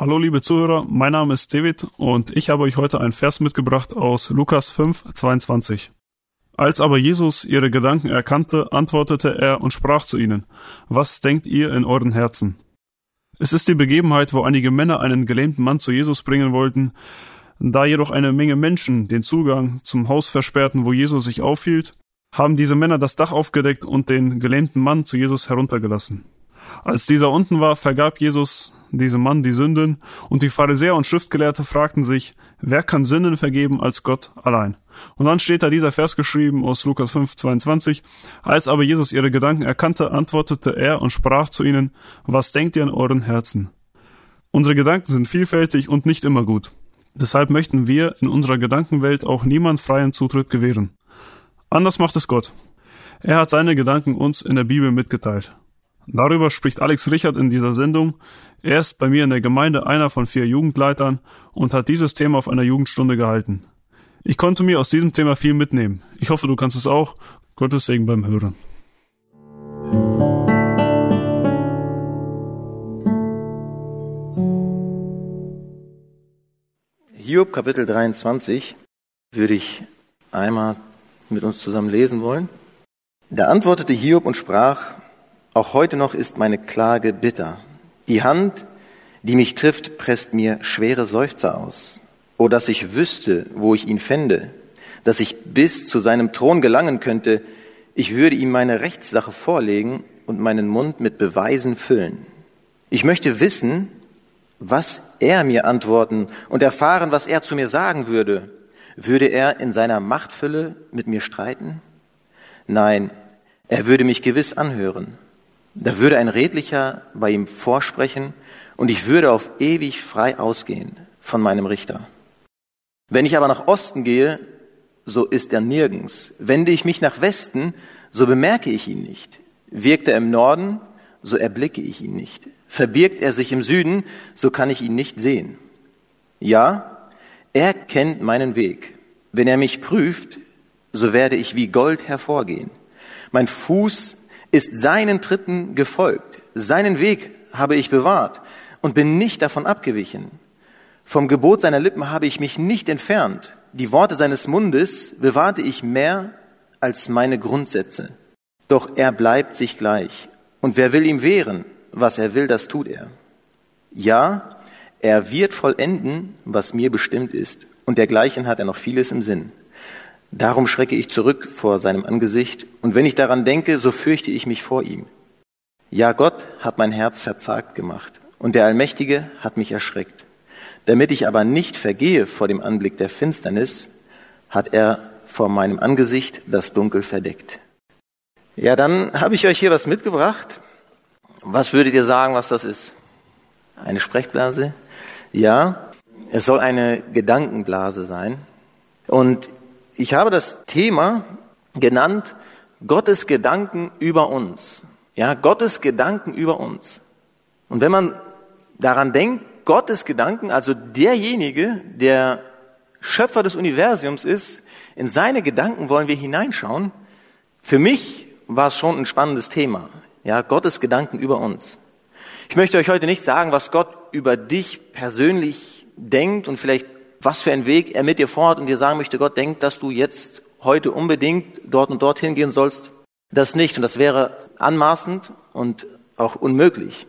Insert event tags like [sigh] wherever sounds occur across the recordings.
Hallo liebe Zuhörer, mein Name ist David und ich habe euch heute einen Vers mitgebracht aus Lukas 5, 22. Als aber Jesus ihre Gedanken erkannte, antwortete er und sprach zu ihnen, Was denkt ihr in euren Herzen? Es ist die Begebenheit, wo einige Männer einen gelähmten Mann zu Jesus bringen wollten, da jedoch eine Menge Menschen den Zugang zum Haus versperrten, wo Jesus sich aufhielt, haben diese Männer das Dach aufgedeckt und den gelähmten Mann zu Jesus heruntergelassen. Als dieser unten war, vergab Jesus diesem Mann die Sünden, und die Pharisäer und Schriftgelehrte fragten sich, wer kann Sünden vergeben als Gott allein? Und dann steht da dieser Vers geschrieben aus Lukas 5, 22. Als aber Jesus ihre Gedanken erkannte, antwortete er und sprach zu ihnen, was denkt ihr in euren Herzen? Unsere Gedanken sind vielfältig und nicht immer gut. Deshalb möchten wir in unserer Gedankenwelt auch niemand freien Zutritt gewähren. Anders macht es Gott. Er hat seine Gedanken uns in der Bibel mitgeteilt. Darüber spricht Alex Richard in dieser Sendung. Er ist bei mir in der Gemeinde einer von vier Jugendleitern und hat dieses Thema auf einer Jugendstunde gehalten. Ich konnte mir aus diesem Thema viel mitnehmen. Ich hoffe, du kannst es auch. Gottes Segen beim Hören. Hiob Kapitel 23 würde ich einmal mit uns zusammen lesen wollen. Da antwortete Hiob und sprach, auch heute noch ist meine Klage bitter. Die Hand, die mich trifft, presst mir schwere Seufzer aus. O, dass ich wüsste, wo ich ihn fände, dass ich bis zu seinem Thron gelangen könnte, ich würde ihm meine Rechtssache vorlegen und meinen Mund mit Beweisen füllen. Ich möchte wissen, was er mir antworten und erfahren, was er zu mir sagen würde. Würde er in seiner Machtfülle mit mir streiten? Nein, er würde mich gewiss anhören. Da würde ein Redlicher bei ihm vorsprechen und ich würde auf ewig frei ausgehen von meinem Richter. Wenn ich aber nach Osten gehe, so ist er nirgends. Wende ich mich nach Westen, so bemerke ich ihn nicht. Wirkt er im Norden, so erblicke ich ihn nicht. Verbirgt er sich im Süden, so kann ich ihn nicht sehen. Ja, er kennt meinen Weg. Wenn er mich prüft, so werde ich wie Gold hervorgehen. Mein Fuß ist seinen Tritten gefolgt. Seinen Weg habe ich bewahrt und bin nicht davon abgewichen. Vom Gebot seiner Lippen habe ich mich nicht entfernt. Die Worte seines Mundes bewahrte ich mehr als meine Grundsätze. Doch er bleibt sich gleich. Und wer will ihm wehren? Was er will, das tut er. Ja, er wird vollenden, was mir bestimmt ist. Und dergleichen hat er noch vieles im Sinn. Darum schrecke ich zurück vor seinem Angesicht, und wenn ich daran denke, so fürchte ich mich vor ihm. Ja, Gott hat mein Herz verzagt gemacht, und der Allmächtige hat mich erschreckt. Damit ich aber nicht vergehe vor dem Anblick der Finsternis, hat er vor meinem Angesicht das Dunkel verdeckt. Ja, dann habe ich euch hier was mitgebracht. Was würdet ihr sagen, was das ist? Eine Sprechblase? Ja, es soll eine Gedankenblase sein. Und ich habe das Thema genannt, Gottes Gedanken über uns. Ja, Gottes Gedanken über uns. Und wenn man daran denkt, Gottes Gedanken, also derjenige, der Schöpfer des Universums ist, in seine Gedanken wollen wir hineinschauen. Für mich war es schon ein spannendes Thema. Ja, Gottes Gedanken über uns. Ich möchte euch heute nicht sagen, was Gott über dich persönlich denkt und vielleicht was für einen Weg er mit dir fort und dir sagen möchte, Gott denkt, dass du jetzt heute unbedingt dort und dorthin gehen sollst. Das nicht und das wäre anmaßend und auch unmöglich.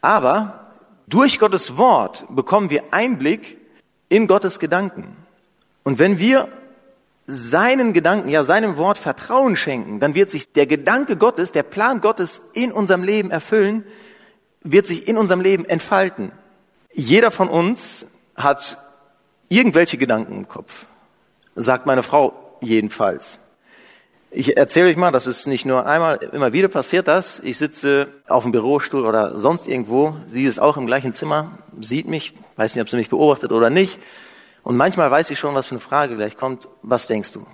Aber durch Gottes Wort bekommen wir Einblick in Gottes Gedanken. Und wenn wir seinen Gedanken, ja seinem Wort Vertrauen schenken, dann wird sich der Gedanke Gottes, der Plan Gottes in unserem Leben erfüllen, wird sich in unserem Leben entfalten. Jeder von uns hat irgendwelche Gedanken im Kopf, sagt meine Frau jedenfalls. Ich erzähle euch mal, das ist nicht nur einmal, immer wieder passiert das. Ich sitze auf dem Bürostuhl oder sonst irgendwo, sie ist auch im gleichen Zimmer, sieht mich, weiß nicht, ob sie mich beobachtet oder nicht. Und manchmal weiß ich schon, was für eine Frage gleich kommt. Was denkst du?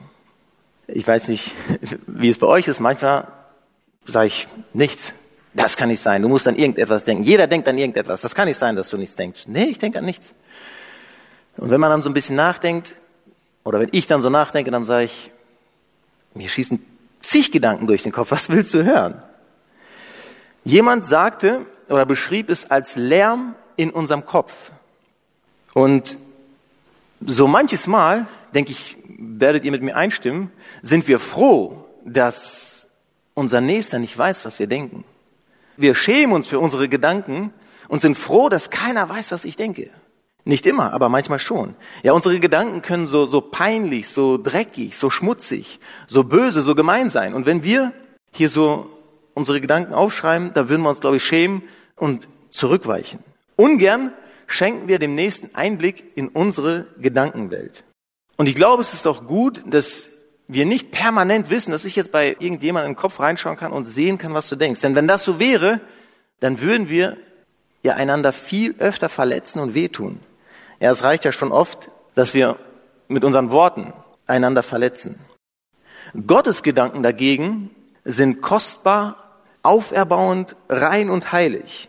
Ich weiß nicht, [laughs] wie es bei euch ist. Manchmal sage ich nichts. Das kann nicht sein. Du musst an irgendetwas denken. Jeder denkt an irgendetwas. Das kann nicht sein, dass du nichts denkst. Nee, ich denke an nichts. Und wenn man dann so ein bisschen nachdenkt, oder wenn ich dann so nachdenke, dann sage ich, mir schießen zig Gedanken durch den Kopf. Was willst du hören? Jemand sagte oder beschrieb es als Lärm in unserem Kopf. Und so manches Mal, denke ich, werdet ihr mit mir einstimmen, sind wir froh, dass unser Nächster nicht weiß, was wir denken. Wir schämen uns für unsere Gedanken und sind froh, dass keiner weiß, was ich denke. Nicht immer, aber manchmal schon. Ja, unsere Gedanken können so, so peinlich, so dreckig, so schmutzig, so böse, so gemein sein. Und wenn wir hier so unsere Gedanken aufschreiben, da würden wir uns, glaube ich, schämen und zurückweichen. Ungern schenken wir dem Nächsten Einblick in unsere Gedankenwelt. Und ich glaube, es ist auch gut, dass wir nicht permanent wissen, dass ich jetzt bei irgendjemandem den Kopf reinschauen kann und sehen kann, was du denkst. Denn wenn das so wäre, dann würden wir ja einander viel öfter verletzen und wehtun. Ja, es reicht ja schon oft, dass wir mit unseren Worten einander verletzen. Gottes Gedanken dagegen sind kostbar, auferbauend, rein und heilig.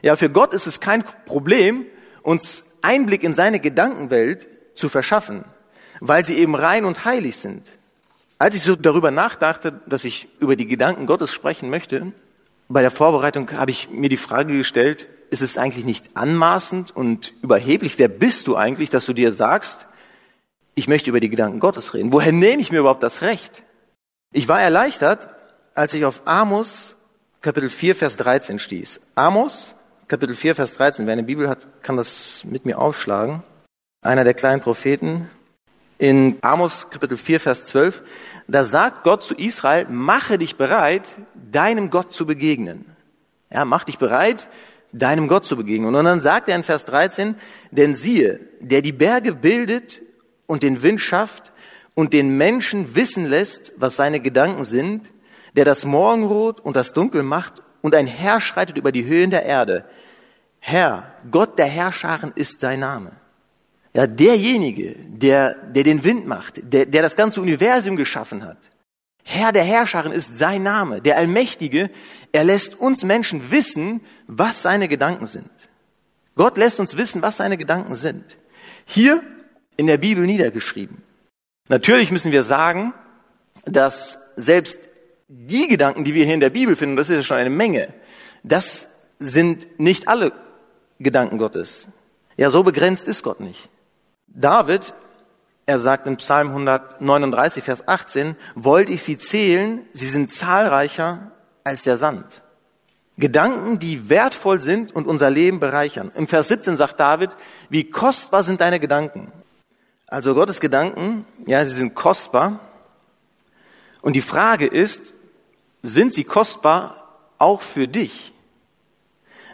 Ja, für Gott ist es kein Problem, uns Einblick in seine Gedankenwelt zu verschaffen, weil sie eben rein und heilig sind. Als ich so darüber nachdachte, dass ich über die Gedanken Gottes sprechen möchte, bei der Vorbereitung habe ich mir die Frage gestellt, ist es eigentlich nicht anmaßend und überheblich? Wer bist du eigentlich, dass du dir sagst, ich möchte über die Gedanken Gottes reden? Woher nehme ich mir überhaupt das Recht? Ich war erleichtert, als ich auf Amos Kapitel 4, Vers 13 stieß. Amos Kapitel 4, Vers 13. Wer eine Bibel hat, kann das mit mir aufschlagen. Einer der kleinen Propheten. In Amos Kapitel 4, Vers 12, da sagt Gott zu Israel, mache dich bereit, deinem Gott zu begegnen. Ja, mach dich bereit, deinem Gott zu begegnen. Und dann sagt er in Vers 13, denn siehe, der die Berge bildet und den Wind schafft und den Menschen wissen lässt, was seine Gedanken sind, der das Morgenrot und das Dunkel macht und ein Herr schreitet über die Höhen der Erde. Herr, Gott der Herrscharen ist sein Name. Ja, derjenige, der, der den Wind macht, der, der das ganze Universum geschaffen hat. Herr der Herrscharen ist sein Name. Der Allmächtige, er lässt uns Menschen wissen, was seine Gedanken sind. Gott lässt uns wissen, was seine Gedanken sind. Hier in der Bibel niedergeschrieben. Natürlich müssen wir sagen, dass selbst die Gedanken, die wir hier in der Bibel finden, das ist ja schon eine Menge, das sind nicht alle Gedanken Gottes. Ja, so begrenzt ist Gott nicht. David, er sagt in Psalm 139, Vers 18, wollte ich sie zählen, sie sind zahlreicher als der Sand. Gedanken, die wertvoll sind und unser Leben bereichern. Im Vers 17 sagt David, wie kostbar sind deine Gedanken. Also Gottes Gedanken, ja, sie sind kostbar. Und die Frage ist, sind sie kostbar auch für dich?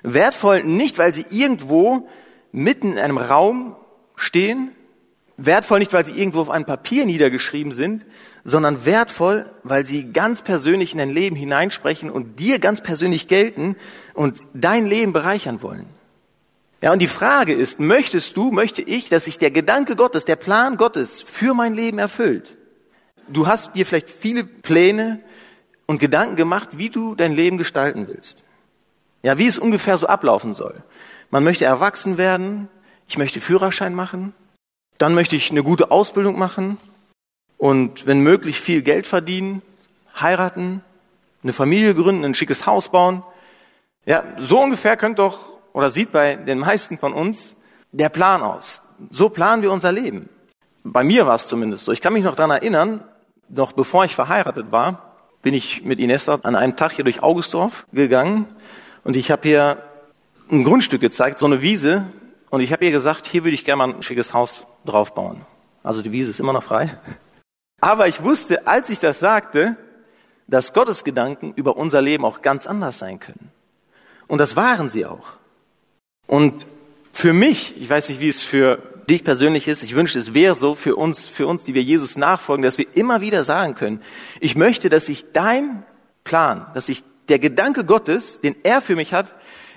Wertvoll nicht, weil sie irgendwo mitten in einem Raum stehen, wertvoll nicht, weil sie irgendwo auf einem Papier niedergeschrieben sind, sondern wertvoll, weil sie ganz persönlich in dein Leben hineinsprechen und dir ganz persönlich gelten und dein Leben bereichern wollen. Ja, und die Frage ist, möchtest du, möchte ich, dass sich der Gedanke Gottes, der Plan Gottes für mein Leben erfüllt? Du hast dir vielleicht viele Pläne und Gedanken gemacht, wie du dein Leben gestalten willst. Ja, wie es ungefähr so ablaufen soll. Man möchte erwachsen werden, ich möchte Führerschein machen, dann möchte ich eine gute Ausbildung machen und wenn möglich viel Geld verdienen, heiraten, eine Familie gründen, ein schickes Haus bauen. Ja, so ungefähr könnte doch oder sieht bei den meisten von uns der Plan aus. So planen wir unser Leben. Bei mir war es zumindest so. Ich kann mich noch daran erinnern, noch bevor ich verheiratet war, bin ich mit Ines an einem Tag hier durch Augustdorf gegangen und ich habe hier ein Grundstück gezeigt, so eine Wiese, und ich habe ihr gesagt, hier würde ich gerne mal ein schickes Haus drauf bauen. Also die Wiese ist immer noch frei. Aber ich wusste, als ich das sagte, dass Gottes Gedanken über unser Leben auch ganz anders sein können. Und das waren sie auch. Und für mich, ich weiß nicht, wie es für dich persönlich ist, ich wünschte, es wäre so für uns, für uns, die wir Jesus nachfolgen, dass wir immer wieder sagen können, ich möchte, dass sich dein Plan, dass sich der Gedanke Gottes, den er für mich hat,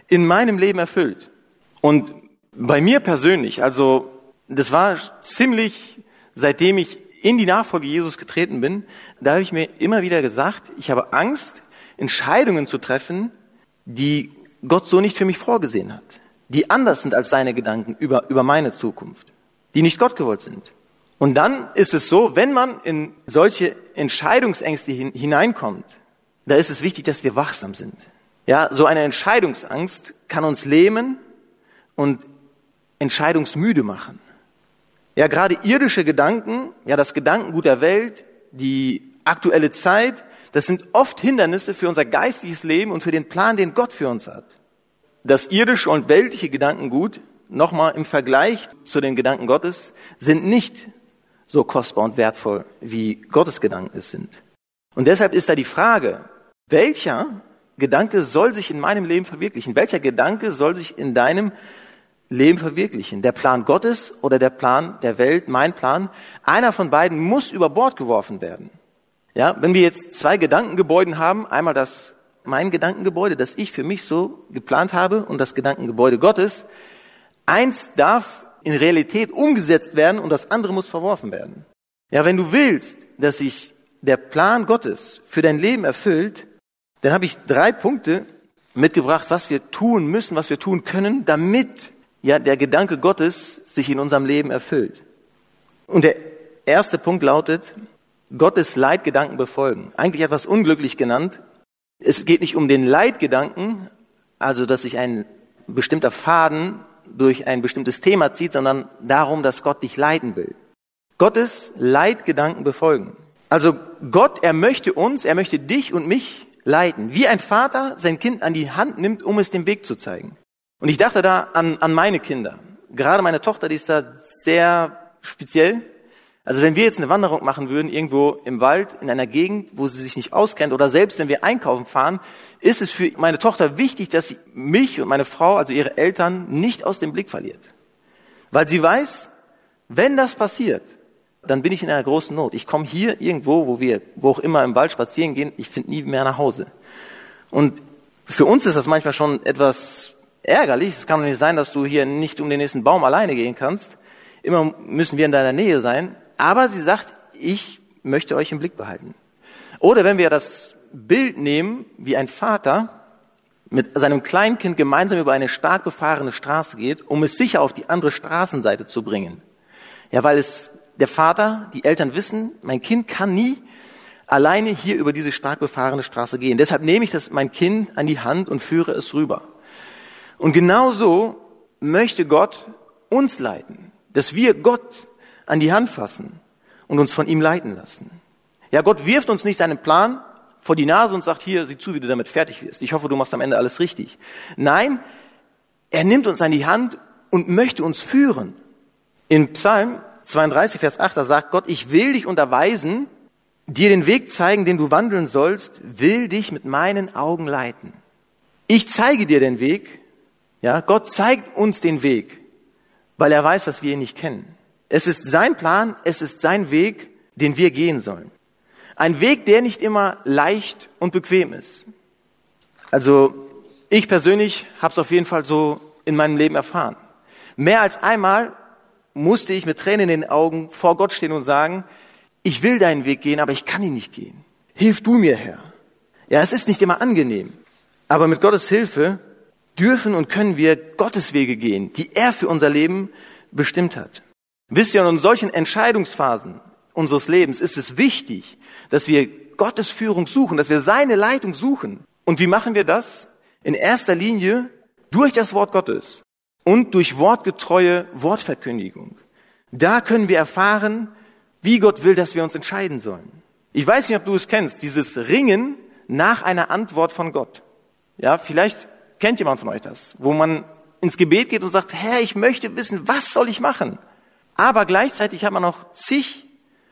in meinem Leben erfüllt. Und bei mir persönlich, also das war ziemlich, seitdem ich in die Nachfolge Jesus getreten bin, da habe ich mir immer wieder gesagt, ich habe Angst, Entscheidungen zu treffen, die Gott so nicht für mich vorgesehen hat, die anders sind als seine Gedanken über, über meine Zukunft, die nicht Gott gewollt sind. Und dann ist es so, wenn man in solche Entscheidungsängste hineinkommt, da ist es wichtig, dass wir wachsam sind. Ja, so eine Entscheidungsangst kann uns lähmen und entscheidungsmüde machen. Ja, gerade irdische Gedanken, ja, das Gedankengut der Welt, die aktuelle Zeit, das sind oft Hindernisse für unser geistiges Leben und für den Plan, den Gott für uns hat. Das irdische und weltliche Gedankengut, nochmal im Vergleich zu den Gedanken Gottes, sind nicht so kostbar und wertvoll, wie Gottes Gedanken es sind. Und deshalb ist da die Frage, welcher Gedanke soll sich in meinem Leben verwirklichen? Welcher Gedanke soll sich in deinem Leben verwirklichen? Der Plan Gottes oder der Plan der Welt, mein Plan? Einer von beiden muss über Bord geworfen werden. Ja, wenn wir jetzt zwei Gedankengebäude haben, einmal das mein Gedankengebäude, das ich für mich so geplant habe und das Gedankengebäude Gottes, eins darf in Realität umgesetzt werden und das andere muss verworfen werden. Ja, wenn du willst, dass sich der Plan Gottes für dein Leben erfüllt, dann habe ich drei Punkte mitgebracht, was wir tun müssen, was wir tun können, damit ja der Gedanke Gottes sich in unserem Leben erfüllt. Und der erste Punkt lautet, Gottes Leitgedanken befolgen. Eigentlich etwas unglücklich genannt. Es geht nicht um den Leitgedanken, also dass sich ein bestimmter Faden durch ein bestimmtes Thema zieht, sondern darum, dass Gott dich leiten will. Gottes Leitgedanken befolgen. Also Gott, er möchte uns, er möchte dich und mich leiten. Wie ein Vater sein Kind an die Hand nimmt, um es den Weg zu zeigen. Und ich dachte da an, an meine Kinder. Gerade meine Tochter, die ist da sehr speziell. Also wenn wir jetzt eine Wanderung machen würden, irgendwo im Wald, in einer Gegend, wo sie sich nicht auskennt, oder selbst wenn wir einkaufen fahren, ist es für meine Tochter wichtig, dass sie mich und meine Frau, also ihre Eltern, nicht aus dem Blick verliert. Weil sie weiß, wenn das passiert, dann bin ich in einer großen Not. Ich komme hier irgendwo, wo wir, wo auch immer im Wald spazieren gehen, ich finde nie mehr nach Hause. Und für uns ist das manchmal schon etwas ärgerlich. Es kann doch nicht sein, dass du hier nicht um den nächsten Baum alleine gehen kannst. Immer müssen wir in deiner Nähe sein. Aber sie sagt, ich möchte euch im Blick behalten. Oder wenn wir das Bild nehmen, wie ein Vater mit seinem Kleinkind gemeinsam über eine stark befahrene Straße geht, um es sicher auf die andere Straßenseite zu bringen. Ja, weil es der Vater, die Eltern wissen, mein Kind kann nie alleine hier über diese stark befahrene Straße gehen. Deshalb nehme ich das mein Kind an die Hand und führe es rüber. Und genauso möchte Gott uns leiten, dass wir Gott an die Hand fassen und uns von ihm leiten lassen. Ja, Gott wirft uns nicht seinen Plan vor die Nase und sagt, hier, sieh zu, wie du damit fertig wirst. Ich hoffe, du machst am Ende alles richtig. Nein, er nimmt uns an die Hand und möchte uns führen. In Psalm 32, Vers 8, da sagt Gott, ich will dich unterweisen, dir den Weg zeigen, den du wandeln sollst, will dich mit meinen Augen leiten. Ich zeige dir den Weg. Ja, Gott zeigt uns den Weg, weil er weiß, dass wir ihn nicht kennen. Es ist sein Plan, es ist sein Weg, den wir gehen sollen. Ein Weg, der nicht immer leicht und bequem ist. Also ich persönlich habe es auf jeden Fall so in meinem Leben erfahren. Mehr als einmal musste ich mit Tränen in den Augen vor Gott stehen und sagen, ich will deinen Weg gehen, aber ich kann ihn nicht gehen. Hilf du mir, Herr. Ja, es ist nicht immer angenehm, aber mit Gottes Hilfe dürfen und können wir Gottes Wege gehen, die er für unser Leben bestimmt hat. Wisst ihr, in solchen Entscheidungsphasen unseres Lebens ist es wichtig, dass wir Gottes Führung suchen, dass wir seine Leitung suchen. Und wie machen wir das? In erster Linie durch das Wort Gottes und durch wortgetreue Wortverkündigung. Da können wir erfahren, wie Gott will, dass wir uns entscheiden sollen. Ich weiß nicht, ob du es kennst, dieses Ringen nach einer Antwort von Gott. Ja, vielleicht kennt jemand von euch das, wo man ins Gebet geht und sagt, Herr, ich möchte wissen, was soll ich machen? Aber gleichzeitig hat man noch zig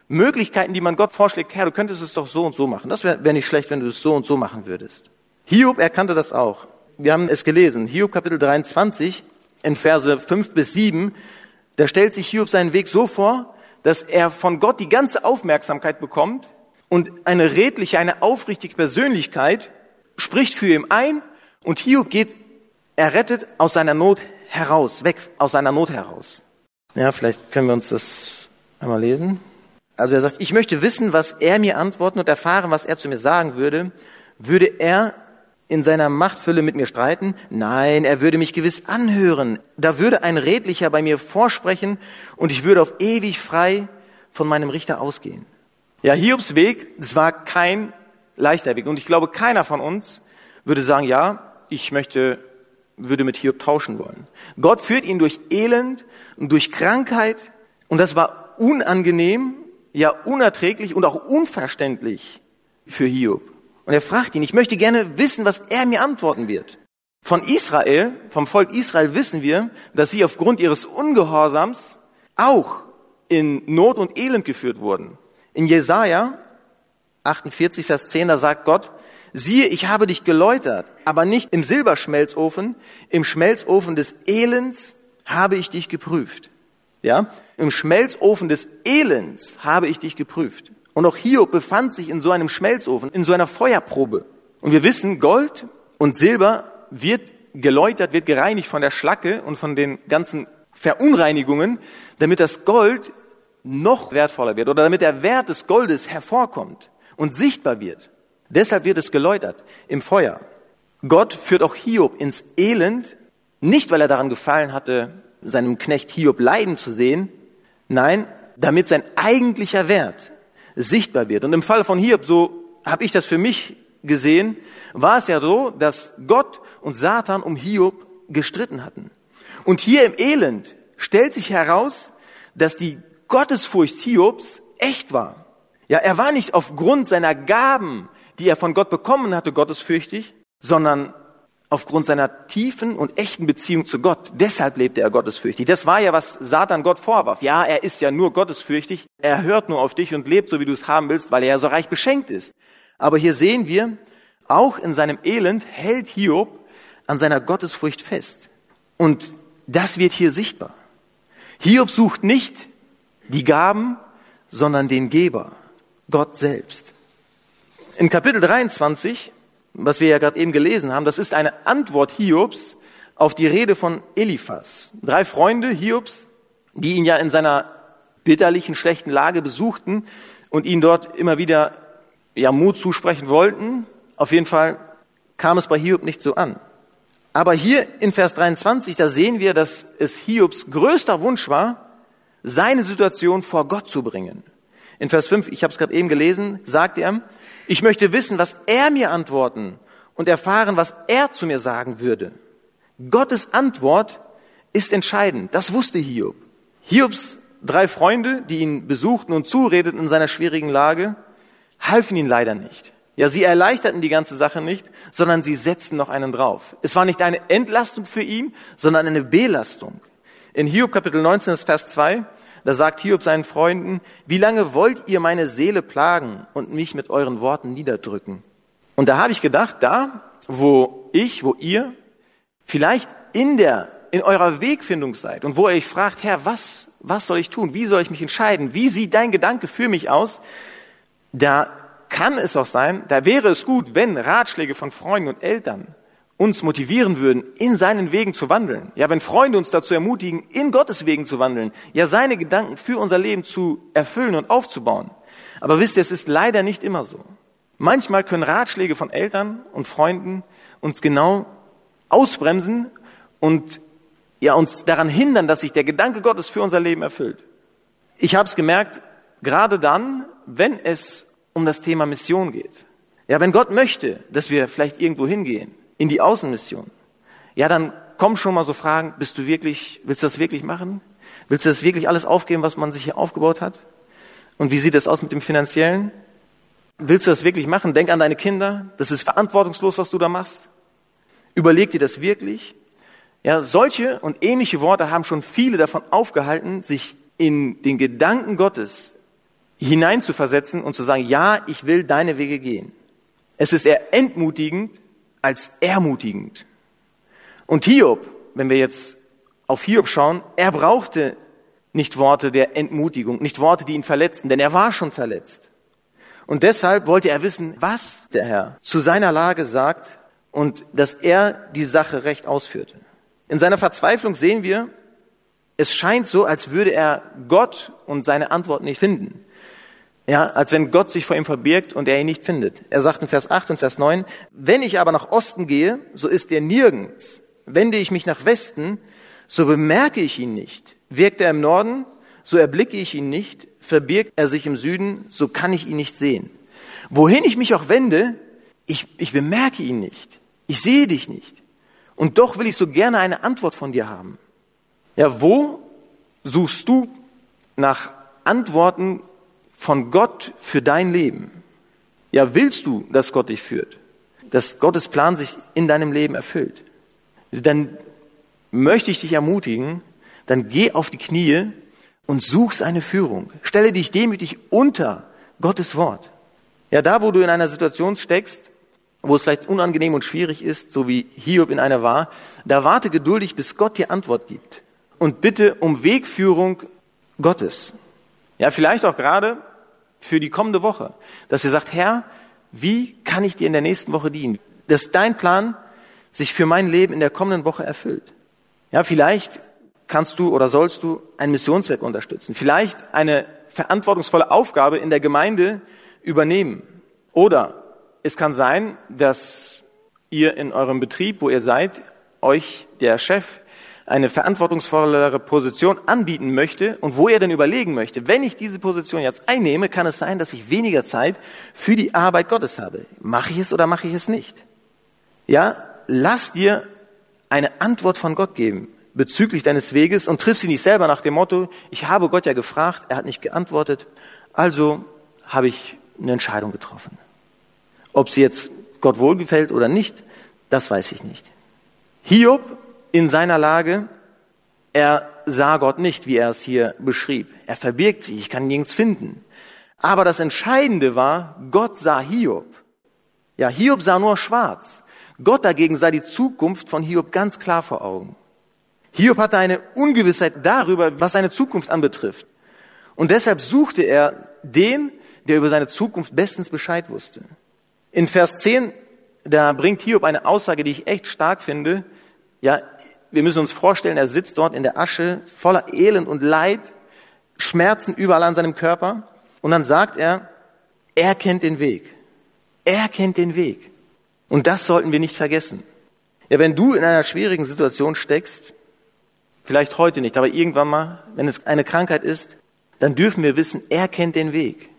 Möglichkeiten, die man Gott vorschlägt. Herr, du könntest es doch so und so machen. Das wäre wär nicht schlecht, wenn du es so und so machen würdest. Hiob erkannte das auch. Wir haben es gelesen. Hiob Kapitel 23 in Verse 5 bis 7, da stellt sich Hiob seinen Weg so vor, dass er von Gott die ganze Aufmerksamkeit bekommt und eine redliche, eine aufrichtige Persönlichkeit spricht für ihn ein und Hiob geht errettet aus seiner Not heraus, weg aus seiner Not heraus. Ja, vielleicht können wir uns das einmal lesen. Also er sagt, ich möchte wissen, was er mir antworten und erfahren, was er zu mir sagen würde. Würde er in seiner Machtfülle mit mir streiten? Nein, er würde mich gewiss anhören. Da würde ein Redlicher bei mir vorsprechen und ich würde auf ewig frei von meinem Richter ausgehen. Ja, Hiobs Weg, das war kein leichter Weg. Und ich glaube, keiner von uns würde sagen, ja, ich möchte, würde mit Hiob tauschen wollen. Gott führt ihn durch Elend und durch Krankheit. Und das war unangenehm, ja unerträglich und auch unverständlich für Hiob. Und er fragt ihn, ich möchte gerne wissen, was er mir antworten wird. Von Israel, vom Volk Israel wissen wir, dass sie aufgrund ihres Ungehorsams auch in Not und Elend geführt wurden. In Jesaja 48, Vers 10, da sagt Gott, siehe, ich habe dich geläutert, aber nicht im Silberschmelzofen, im Schmelzofen des Elends habe ich dich geprüft. Ja? Im Schmelzofen des Elends habe ich dich geprüft. Und auch Hiob befand sich in so einem Schmelzofen, in so einer Feuerprobe. Und wir wissen, Gold und Silber wird geläutert, wird gereinigt von der Schlacke und von den ganzen Verunreinigungen, damit das Gold noch wertvoller wird oder damit der Wert des Goldes hervorkommt und sichtbar wird. Deshalb wird es geläutert im Feuer. Gott führt auch Hiob ins Elend, nicht weil er daran gefallen hatte, seinem Knecht Hiob leiden zu sehen, nein, damit sein eigentlicher Wert sichtbar wird. Und im Fall von Hiob, so habe ich das für mich gesehen, war es ja so, dass Gott und Satan um Hiob gestritten hatten. Und hier im Elend stellt sich heraus, dass die Gottesfurcht Hiobs echt war. Ja, er war nicht aufgrund seiner Gaben, die er von Gott bekommen hatte, gottesfürchtig, sondern aufgrund seiner tiefen und echten Beziehung zu Gott. Deshalb lebte er gottesfürchtig. Das war ja, was Satan Gott vorwarf. Ja, er ist ja nur gottesfürchtig. Er hört nur auf dich und lebt so, wie du es haben willst, weil er ja so reich beschenkt ist. Aber hier sehen wir, auch in seinem Elend hält Hiob an seiner Gottesfurcht fest. Und das wird hier sichtbar. Hiob sucht nicht die Gaben, sondern den Geber, Gott selbst. In Kapitel 23 was wir ja gerade eben gelesen haben, das ist eine Antwort Hiobs auf die Rede von Eliphas. Drei Freunde Hiobs, die ihn ja in seiner bitterlichen, schlechten Lage besuchten und ihn dort immer wieder ja, Mut zusprechen wollten. Auf jeden Fall kam es bei Hiob nicht so an. Aber hier in Vers 23, da sehen wir, dass es Hiobs größter Wunsch war, seine Situation vor Gott zu bringen. In Vers 5, ich habe es gerade eben gelesen, sagt er, ich möchte wissen, was er mir antworten und erfahren, was er zu mir sagen würde. Gottes Antwort ist entscheidend. Das wusste Hiob. Hiobs drei Freunde, die ihn besuchten und zuredeten in seiner schwierigen Lage, halfen ihn leider nicht. Ja, sie erleichterten die ganze Sache nicht, sondern sie setzten noch einen drauf. Es war nicht eine Entlastung für ihn, sondern eine Belastung. In Hiob Kapitel 19, Vers 2, da sagt Hiob seinen Freunden, wie lange wollt ihr meine Seele plagen und mich mit euren Worten niederdrücken? Und da habe ich gedacht, da, wo ich, wo ihr vielleicht in der, in eurer Wegfindung seid und wo ihr euch fragt, Herr, was, was soll ich tun? Wie soll ich mich entscheiden? Wie sieht dein Gedanke für mich aus? Da kann es auch sein, da wäre es gut, wenn Ratschläge von Freunden und Eltern uns motivieren würden, in seinen Wegen zu wandeln. Ja, wenn Freunde uns dazu ermutigen, in Gottes Wegen zu wandeln, ja, seine Gedanken für unser Leben zu erfüllen und aufzubauen. Aber wisst ihr, es ist leider nicht immer so. Manchmal können Ratschläge von Eltern und Freunden uns genau ausbremsen und ja, uns daran hindern, dass sich der Gedanke Gottes für unser Leben erfüllt. Ich habe es gemerkt, gerade dann, wenn es um das Thema Mission geht. Ja, wenn Gott möchte, dass wir vielleicht irgendwo hingehen, in die Außenmission. Ja, dann kommen schon mal so Fragen, bist du wirklich, willst du das wirklich machen? Willst du das wirklich alles aufgeben, was man sich hier aufgebaut hat? Und wie sieht es aus mit dem Finanziellen? Willst du das wirklich machen? Denk an deine Kinder. Das ist verantwortungslos, was du da machst. Überleg dir das wirklich. Ja, solche und ähnliche Worte haben schon viele davon aufgehalten, sich in den Gedanken Gottes hineinzuversetzen und zu sagen, ja, ich will deine Wege gehen. Es ist eher entmutigend, als ermutigend. Und Hiob, wenn wir jetzt auf Hiob schauen, er brauchte nicht Worte der Entmutigung, nicht Worte, die ihn verletzten, denn er war schon verletzt. Und deshalb wollte er wissen, was der Herr zu seiner Lage sagt und dass er die Sache recht ausführte. In seiner Verzweiflung sehen wir, es scheint so, als würde er Gott und seine Antwort nicht finden. Ja, als wenn Gott sich vor ihm verbirgt und er ihn nicht findet. Er sagt in Vers 8 und Vers 9, wenn ich aber nach Osten gehe, so ist er nirgends. Wende ich mich nach Westen, so bemerke ich ihn nicht. Wirkt er im Norden, so erblicke ich ihn nicht. Verbirgt er sich im Süden, so kann ich ihn nicht sehen. Wohin ich mich auch wende, ich, ich bemerke ihn nicht. Ich sehe dich nicht. Und doch will ich so gerne eine Antwort von dir haben. Ja, wo suchst du nach Antworten von Gott für dein Leben? Ja, willst du, dass Gott dich führt? Dass Gottes Plan sich in deinem Leben erfüllt? Dann möchte ich dich ermutigen, dann geh auf die Knie und such seine Führung. Stelle dich demütig unter Gottes Wort. Ja, da, wo du in einer Situation steckst, wo es vielleicht unangenehm und schwierig ist, so wie Hiob in einer war, da warte geduldig, bis Gott dir Antwort gibt. Und bitte um Wegführung Gottes. Ja, vielleicht auch gerade für die kommende Woche, dass ihr sagt, Herr, wie kann ich dir in der nächsten Woche dienen? Dass dein Plan sich für mein Leben in der kommenden Woche erfüllt. Ja, vielleicht kannst du oder sollst du ein Missionswerk unterstützen. Vielleicht eine verantwortungsvolle Aufgabe in der Gemeinde übernehmen. Oder es kann sein, dass ihr in eurem Betrieb, wo ihr seid, euch der Chef eine verantwortungsvollere Position anbieten möchte und wo er denn überlegen möchte, wenn ich diese Position jetzt einnehme, kann es sein, dass ich weniger Zeit für die Arbeit Gottes habe. Mache ich es oder mache ich es nicht? Ja, lass dir eine Antwort von Gott geben bezüglich deines Weges und triff sie nicht selber nach dem Motto, ich habe Gott ja gefragt, er hat nicht geantwortet, also habe ich eine Entscheidung getroffen. Ob sie jetzt Gott wohlgefällt oder nicht, das weiß ich nicht. Hiob in seiner Lage, er sah Gott nicht, wie er es hier beschrieb. Er verbirgt sich, ich kann ihn nirgends finden. Aber das Entscheidende war, Gott sah Hiob. Ja, Hiob sah nur schwarz. Gott dagegen sah die Zukunft von Hiob ganz klar vor Augen. Hiob hatte eine Ungewissheit darüber, was seine Zukunft anbetrifft. Und deshalb suchte er den, der über seine Zukunft bestens Bescheid wusste. In Vers 10, da bringt Hiob eine Aussage, die ich echt stark finde. Ja, wir müssen uns vorstellen, er sitzt dort in der Asche, voller Elend und Leid, Schmerzen überall an seinem Körper. Und dann sagt er, er kennt den Weg. Er kennt den Weg. Und das sollten wir nicht vergessen. Ja, wenn du in einer schwierigen Situation steckst, vielleicht heute nicht, aber irgendwann mal, wenn es eine Krankheit ist, dann dürfen wir wissen, er kennt den Weg.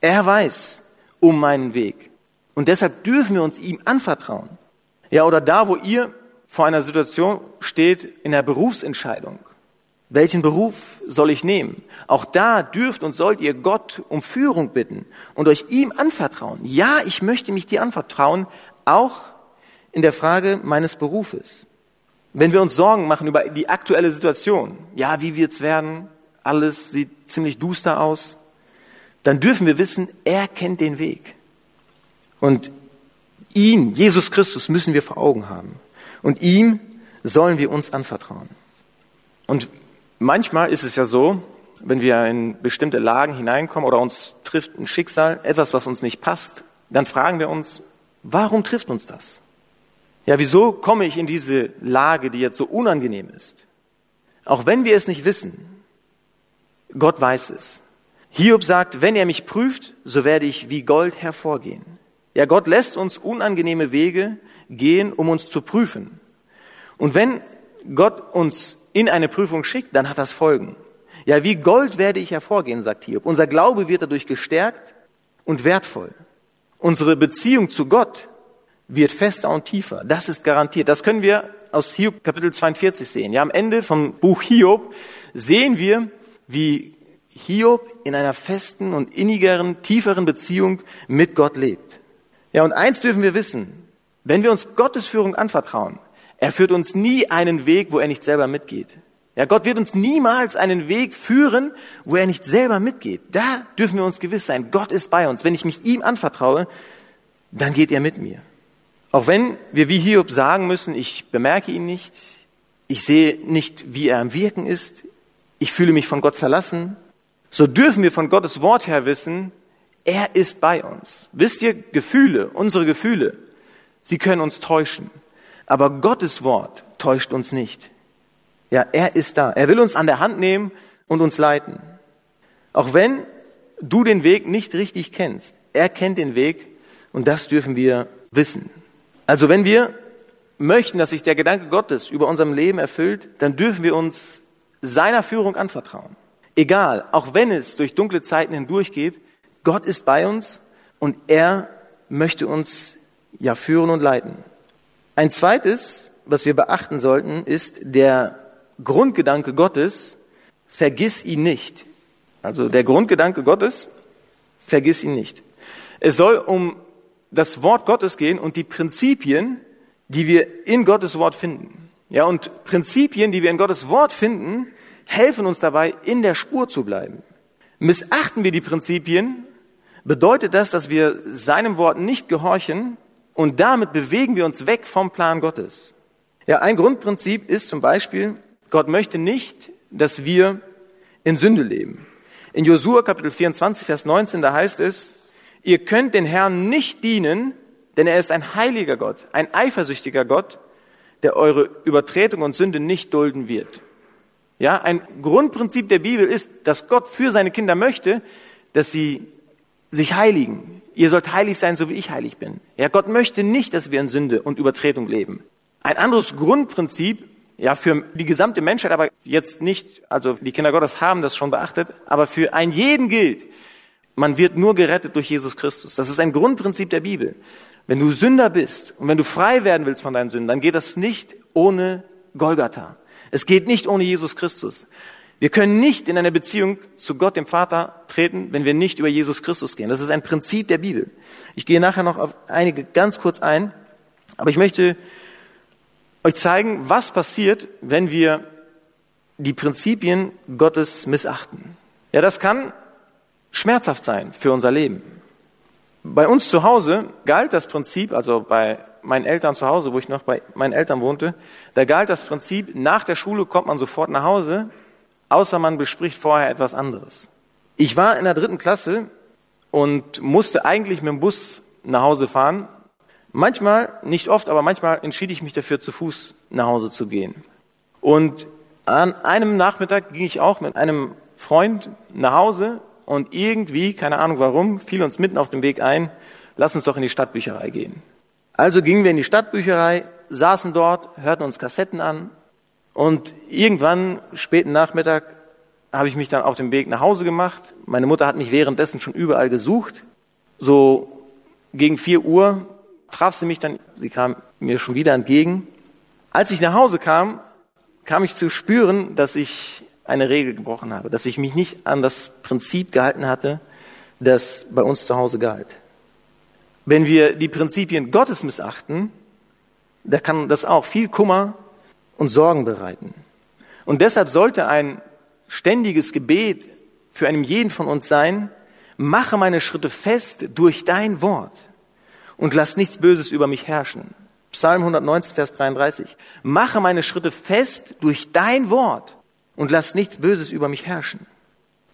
Er weiß um meinen Weg. Und deshalb dürfen wir uns ihm anvertrauen. Ja, oder da, wo ihr vor einer Situation steht in der Berufsentscheidung. Welchen Beruf soll ich nehmen? Auch da dürft und sollt ihr Gott um Führung bitten und euch ihm anvertrauen. Ja, ich möchte mich dir anvertrauen, auch in der Frage meines Berufes. Wenn wir uns Sorgen machen über die aktuelle Situation, ja, wie wird's werden? Alles sieht ziemlich duster aus. Dann dürfen wir wissen, er kennt den Weg. Und ihn, Jesus Christus, müssen wir vor Augen haben. Und ihm sollen wir uns anvertrauen. Und manchmal ist es ja so, wenn wir in bestimmte Lagen hineinkommen oder uns trifft ein Schicksal, etwas, was uns nicht passt, dann fragen wir uns, warum trifft uns das? Ja, wieso komme ich in diese Lage, die jetzt so unangenehm ist? Auch wenn wir es nicht wissen, Gott weiß es. Hiob sagt, wenn er mich prüft, so werde ich wie Gold hervorgehen. Ja, Gott lässt uns unangenehme Wege gehen, um uns zu prüfen. Und wenn Gott uns in eine Prüfung schickt, dann hat das Folgen. Ja, wie Gold werde ich hervorgehen, sagt Hiob. Unser Glaube wird dadurch gestärkt und wertvoll. Unsere Beziehung zu Gott wird fester und tiefer. Das ist garantiert. Das können wir aus Hiob Kapitel 42 sehen. Ja, am Ende vom Buch Hiob sehen wir, wie Hiob in einer festen und innigeren, tieferen Beziehung mit Gott lebt. Ja, und eins dürfen wir wissen. Wenn wir uns Gottes Führung anvertrauen, er führt uns nie einen Weg, wo er nicht selber mitgeht. Ja, Gott wird uns niemals einen Weg führen, wo er nicht selber mitgeht. Da dürfen wir uns gewiss sein. Gott ist bei uns. Wenn ich mich ihm anvertraue, dann geht er mit mir. Auch wenn wir wie Hiob sagen müssen, ich bemerke ihn nicht, ich sehe nicht, wie er am Wirken ist, ich fühle mich von Gott verlassen, so dürfen wir von Gottes Wort her wissen, er ist bei uns. Wisst ihr, Gefühle, unsere Gefühle, sie können uns täuschen. Aber Gottes Wort täuscht uns nicht. Ja, er ist da. Er will uns an der Hand nehmen und uns leiten. Auch wenn du den Weg nicht richtig kennst, er kennt den Weg und das dürfen wir wissen. Also wenn wir möchten, dass sich der Gedanke Gottes über unserem Leben erfüllt, dann dürfen wir uns seiner Führung anvertrauen. Egal, auch wenn es durch dunkle Zeiten hindurchgeht, Gott ist bei uns und er möchte uns ja führen und leiten. Ein zweites, was wir beachten sollten, ist der Grundgedanke Gottes, vergiss ihn nicht. Also der Grundgedanke Gottes, vergiss ihn nicht. Es soll um das Wort Gottes gehen und die Prinzipien, die wir in Gottes Wort finden. Ja, und Prinzipien, die wir in Gottes Wort finden, helfen uns dabei, in der Spur zu bleiben. Missachten wir die Prinzipien, bedeutet das, dass wir seinem Wort nicht gehorchen und damit bewegen wir uns weg vom Plan Gottes. Ja, ein Grundprinzip ist zum Beispiel, Gott möchte nicht, dass wir in Sünde leben. In Josua Kapitel 24, Vers 19, da heißt es, ihr könnt den Herrn nicht dienen, denn er ist ein heiliger Gott, ein eifersüchtiger Gott, der eure Übertretung und Sünde nicht dulden wird. Ja, ein Grundprinzip der Bibel ist, dass Gott für seine Kinder möchte, dass sie sich heiligen. Ihr sollt heilig sein, so wie ich heilig bin. Ja, Gott möchte nicht, dass wir in Sünde und Übertretung leben. Ein anderes Grundprinzip, ja, für die gesamte Menschheit, aber jetzt nicht, also die Kinder Gottes haben das schon beachtet, aber für einen jeden gilt, man wird nur gerettet durch Jesus Christus. Das ist ein Grundprinzip der Bibel. Wenn du Sünder bist und wenn du frei werden willst von deinen Sünden, dann geht das nicht ohne Golgatha. Es geht nicht ohne Jesus Christus. Wir können nicht in eine Beziehung zu Gott, dem Vater, treten, wenn wir nicht über Jesus Christus gehen. Das ist ein Prinzip der Bibel. Ich gehe nachher noch auf einige ganz kurz ein, aber ich möchte euch zeigen, was passiert, wenn wir die Prinzipien Gottes missachten. Ja, das kann schmerzhaft sein für unser Leben. Bei uns zu Hause galt das Prinzip, also bei meinen Eltern zu Hause, wo ich noch bei meinen Eltern wohnte, da galt das Prinzip, nach der Schule kommt man sofort nach Hause, außer man bespricht vorher etwas anderes. Ich war in der dritten Klasse und musste eigentlich mit dem Bus nach Hause fahren. Manchmal, nicht oft, aber manchmal entschied ich mich dafür, zu Fuß nach Hause zu gehen. Und an einem Nachmittag ging ich auch mit einem Freund nach Hause und irgendwie, keine Ahnung warum, fiel uns mitten auf dem Weg ein, lass uns doch in die Stadtbücherei gehen. Also gingen wir in die Stadtbücherei, saßen dort, hörten uns Kassetten an und irgendwann, späten Nachmittag, habe ich mich dann auf dem Weg nach Hause gemacht. Meine Mutter hat mich währenddessen schon überall gesucht. So gegen vier Uhr traf sie mich dann, sie kam mir schon wieder entgegen. Als ich nach Hause kam, kam ich zu spüren, dass ich eine Regel gebrochen habe, dass ich mich nicht an das Prinzip gehalten hatte, das bei uns zu Hause galt. Wenn wir die Prinzipien Gottes missachten, da kann das auch viel Kummer und Sorgen bereiten. Und deshalb sollte ein ständiges Gebet für einen jeden von uns sein, mache meine Schritte fest durch dein Wort und lass nichts Böses über mich herrschen. Psalm 119, Vers 33. Mache meine Schritte fest durch dein Wort und lass nichts Böses über mich herrschen.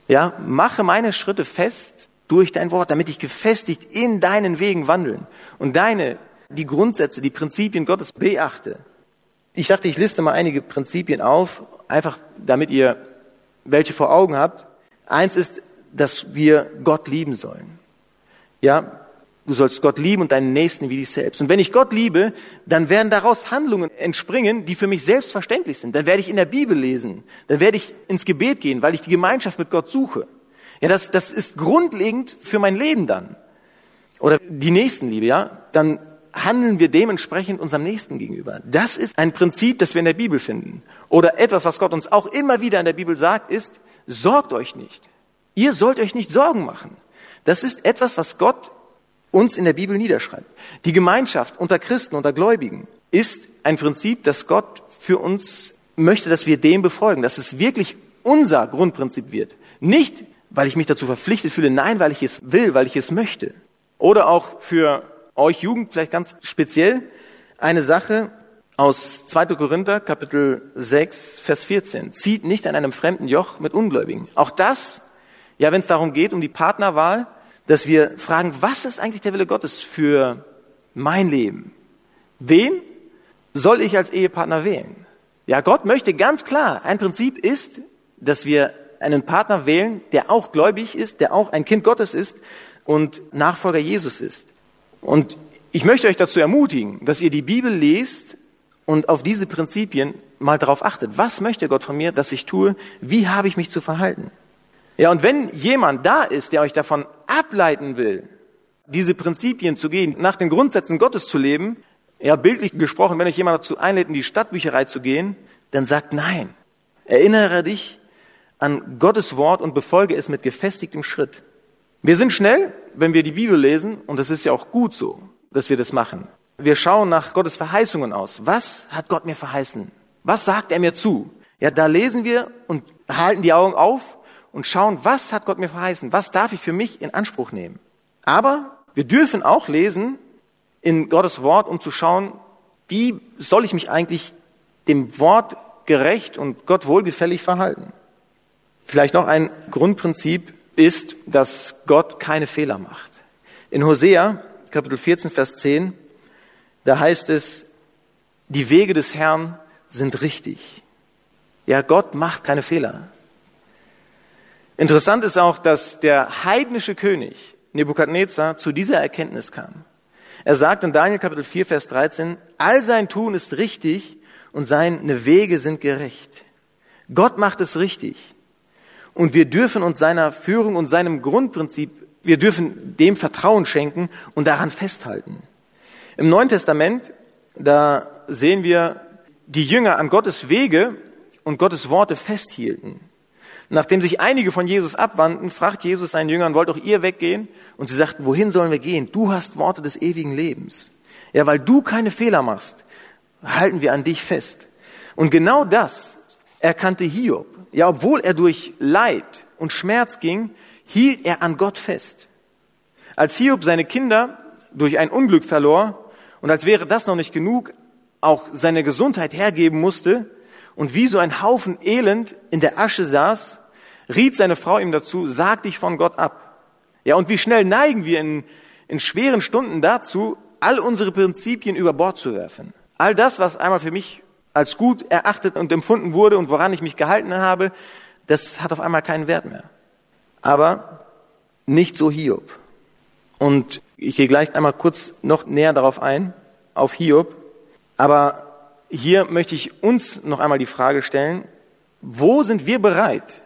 Ja, mache meine Schritte fest durch dein Wort, damit ich gefestigt in deinen Wegen wandeln und deine, die Grundsätze, die Prinzipien Gottes beachte. Ich dachte, ich liste mal einige Prinzipien auf, einfach damit ihr welche vor Augen habt. Eins ist, dass wir Gott lieben sollen. Ja, Du sollst Gott lieben und deinen Nächsten wie dich selbst. Und wenn ich Gott liebe, dann werden daraus Handlungen entspringen, die für mich selbstverständlich sind. Dann werde ich in der Bibel lesen. Dann werde ich ins Gebet gehen, weil ich die Gemeinschaft mit Gott suche. Ja, das, das ist grundlegend für mein Leben dann. Oder die Nächstenliebe, ja. Dann handeln wir dementsprechend unserem Nächsten gegenüber. Das ist ein Prinzip, das wir in der Bibel finden. Oder etwas, was Gott uns auch immer wieder in der Bibel sagt, ist, sorgt euch nicht. Ihr sollt euch nicht Sorgen machen. Das ist etwas, was Gott uns in der Bibel niederschreibt. Die Gemeinschaft unter Christen, unter Gläubigen ist ein Prinzip, das Gott für uns möchte, dass wir dem befolgen, dass es wirklich unser Grundprinzip wird. Nicht, weil ich mich dazu verpflichtet fühle, nein, weil ich es will, weil ich es möchte. Oder auch für euch Jugend vielleicht ganz speziell eine Sache aus 2. Korinther Kapitel 6 Vers 14. Zieht nicht an einem fremden Joch mit Ungläubigen. Auch das, ja, wenn es darum geht, um die Partnerwahl, dass wir fragen, was ist eigentlich der Wille Gottes für mein Leben? Wen soll ich als Ehepartner wählen? Ja, Gott möchte ganz klar, ein Prinzip ist, dass wir einen Partner wählen, der auch gläubig ist, der auch ein Kind Gottes ist und Nachfolger Jesus ist. Und ich möchte euch dazu ermutigen, dass ihr die Bibel lest und auf diese Prinzipien mal darauf achtet. Was möchte Gott von mir, dass ich tue? Wie habe ich mich zu verhalten? Ja, und wenn jemand da ist, der euch davon ableiten will, diese Prinzipien zu gehen, nach den Grundsätzen Gottes zu leben, ja, bildlich gesprochen, wenn euch jemand dazu einlädt, in die Stadtbücherei zu gehen, dann sagt nein. Erinnere dich an Gottes Wort und befolge es mit gefestigtem Schritt. Wir sind schnell, wenn wir die Bibel lesen, und das ist ja auch gut so, dass wir das machen. Wir schauen nach Gottes Verheißungen aus. Was hat Gott mir verheißen? Was sagt er mir zu? Ja, da lesen wir und halten die Augen auf und schauen, was hat Gott mir verheißen? Was darf ich für mich in Anspruch nehmen? Aber wir dürfen auch lesen in Gottes Wort, um zu schauen, wie soll ich mich eigentlich dem Wort gerecht und Gott wohlgefällig verhalten? Vielleicht noch ein Grundprinzip ist, dass Gott keine Fehler macht. In Hosea, Kapitel 14, Vers 10, da heißt es, die Wege des Herrn sind richtig. Ja, Gott macht keine Fehler. Interessant ist auch, dass der heidnische König Nebukadnezar zu dieser Erkenntnis kam. Er sagt in Daniel Kapitel 4, Vers 13, all sein Tun ist richtig und seine Wege sind gerecht. Gott macht es richtig. Und wir dürfen uns seiner Führung und seinem Grundprinzip, wir dürfen dem Vertrauen schenken und daran festhalten. Im Neuen Testament, da sehen wir die Jünger an Gottes Wege und Gottes Worte festhielten. Nachdem sich einige von Jesus abwandten, fragt Jesus seinen Jüngern, wollt auch ihr weggehen? Und sie sagten, wohin sollen wir gehen? Du hast Worte des ewigen Lebens. Ja, weil du keine Fehler machst, halten wir an dich fest. Und genau das erkannte Hiob. Ja, obwohl er durch Leid und Schmerz ging, hielt er an Gott fest. Als Hiob seine Kinder durch ein Unglück verlor und als wäre das noch nicht genug, auch seine Gesundheit hergeben musste und wie so ein Haufen Elend in der Asche saß, riet seine Frau ihm dazu, sag dich von Gott ab. Ja, und wie schnell neigen wir in, in schweren Stunden dazu, all unsere Prinzipien über Bord zu werfen. All das, was einmal für mich als gut erachtet und empfunden wurde und woran ich mich gehalten habe, das hat auf einmal keinen Wert mehr. Aber nicht so Hiob. Und ich gehe gleich einmal kurz noch näher darauf ein, auf Hiob. Aber hier möchte ich uns noch einmal die Frage stellen, wo sind wir bereit,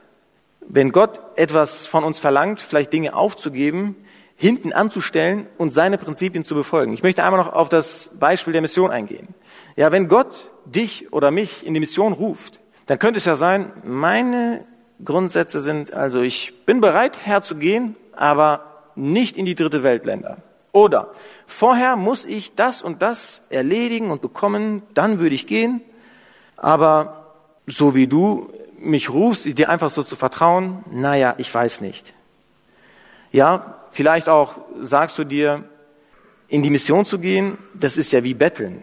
wenn Gott etwas von uns verlangt, vielleicht Dinge aufzugeben, hinten anzustellen und seine Prinzipien zu befolgen? Ich möchte einmal noch auf das Beispiel der Mission eingehen. Ja, wenn Gott dich oder mich in die Mission ruft, dann könnte es ja sein, meine Grundsätze sind, also ich bin bereit herzugehen, aber nicht in die dritte Weltländer. Oder vorher muss ich das und das erledigen und bekommen, dann würde ich gehen. Aber so wie du mich rufst, dir einfach so zu vertrauen, naja, ich weiß nicht. Ja, vielleicht auch sagst du dir, in die Mission zu gehen, das ist ja wie betteln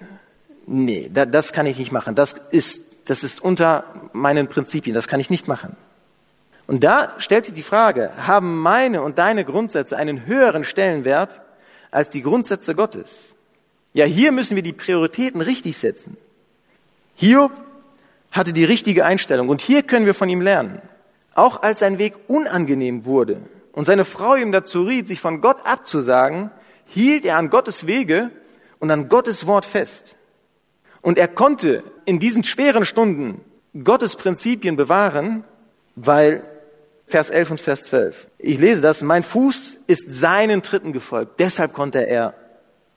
nee, da, das kann ich nicht machen. Das ist, das ist unter meinen Prinzipien, das kann ich nicht machen. Und da stellt sich die Frage, haben meine und deine Grundsätze einen höheren Stellenwert als die Grundsätze Gottes? Ja, hier müssen wir die Prioritäten richtig setzen. Hiob hatte die richtige Einstellung und hier können wir von ihm lernen. Auch als sein Weg unangenehm wurde und seine Frau ihm dazu riet, sich von Gott abzusagen, hielt er an Gottes Wege und an Gottes Wort fest. Und er konnte in diesen schweren Stunden Gottes Prinzipien bewahren, weil Vers 11 und Vers 12. Ich lese das, mein Fuß ist seinen Tritten gefolgt, deshalb konnte er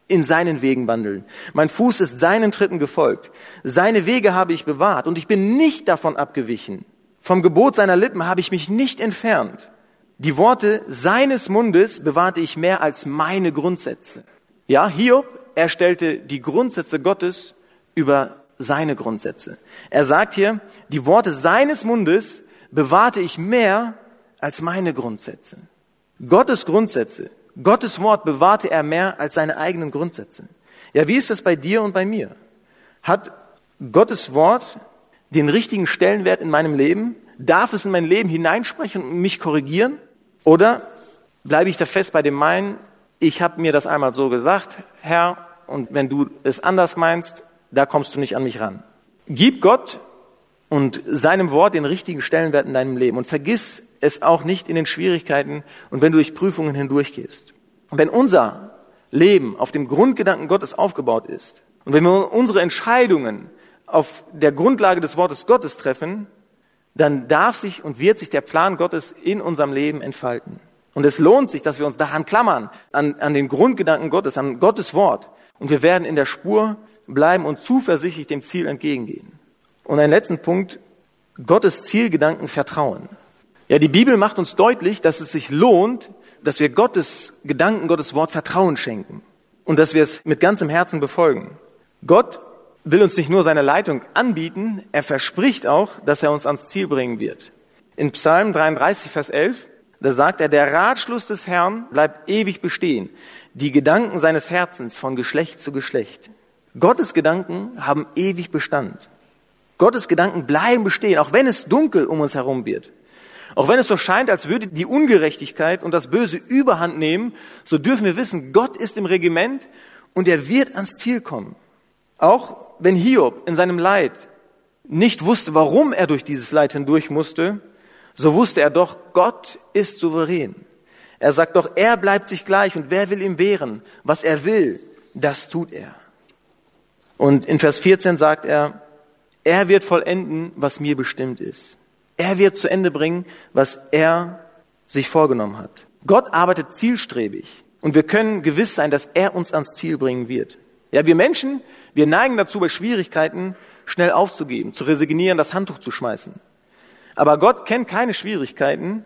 in seinen Wegen wandeln. Mein Fuß ist seinen Tritten gefolgt. Seine Wege habe ich bewahrt und ich bin nicht davon abgewichen. Vom Gebot seiner Lippen habe ich mich nicht entfernt. Die Worte seines Mundes bewahrte ich mehr als meine Grundsätze. Ja, Hiob, er stellte die Grundsätze Gottes über seine Grundsätze. Er sagt hier, die Worte seines Mundes bewahrte ich mehr als meine Grundsätze. Gottes Grundsätze, Gottes Wort bewahrte er mehr als seine eigenen Grundsätze. Ja, wie ist das bei dir und bei mir? Hat Gottes Wort den richtigen Stellenwert in meinem Leben? Darf es in mein Leben hineinsprechen und mich korrigieren? Oder bleibe ich da fest bei dem meinen, ich habe mir das einmal so gesagt, Herr, und wenn du es anders meinst, da kommst du nicht an mich ran. Gib Gott und seinem Wort den richtigen Stellenwert in deinem Leben und vergiss es auch nicht in den Schwierigkeiten und wenn du durch Prüfungen hindurchgehst. Und wenn unser Leben auf dem Grundgedanken Gottes aufgebaut ist und wenn wir unsere Entscheidungen auf der Grundlage des Wortes Gottes treffen, dann darf sich und wird sich der Plan Gottes in unserem Leben entfalten. Und es lohnt sich, dass wir uns daran klammern, an, an den Grundgedanken Gottes, an Gottes Wort. Und wir werden in der Spur bleiben und zuversichtlich dem Ziel entgegengehen. Und ein letzten Punkt, Gottes Zielgedanken vertrauen. Ja, die Bibel macht uns deutlich, dass es sich lohnt, dass wir Gottes Gedanken, Gottes Wort Vertrauen schenken und dass wir es mit ganzem Herzen befolgen. Gott will uns nicht nur seine Leitung anbieten, er verspricht auch, dass er uns ans Ziel bringen wird. In Psalm 33, Vers 11, da sagt er, der Ratschluss des Herrn bleibt ewig bestehen, die Gedanken seines Herzens von Geschlecht zu Geschlecht. Gottes Gedanken haben ewig Bestand. Gottes Gedanken bleiben bestehen, auch wenn es dunkel um uns herum wird. Auch wenn es so scheint, als würde die Ungerechtigkeit und das Böse überhand nehmen, so dürfen wir wissen, Gott ist im Regiment und er wird ans Ziel kommen. Auch wenn Hiob in seinem Leid nicht wusste, warum er durch dieses Leid hindurch musste, so wusste er doch, Gott ist souverän. Er sagt doch, er bleibt sich gleich und wer will ihm wehren? Was er will, das tut er. Und in Vers 14 sagt er, er wird vollenden, was mir bestimmt ist. Er wird zu Ende bringen, was er sich vorgenommen hat. Gott arbeitet zielstrebig und wir können gewiss sein, dass er uns ans Ziel bringen wird. Ja, wir Menschen, wir neigen dazu, bei Schwierigkeiten schnell aufzugeben, zu resignieren, das Handtuch zu schmeißen. Aber Gott kennt keine Schwierigkeiten,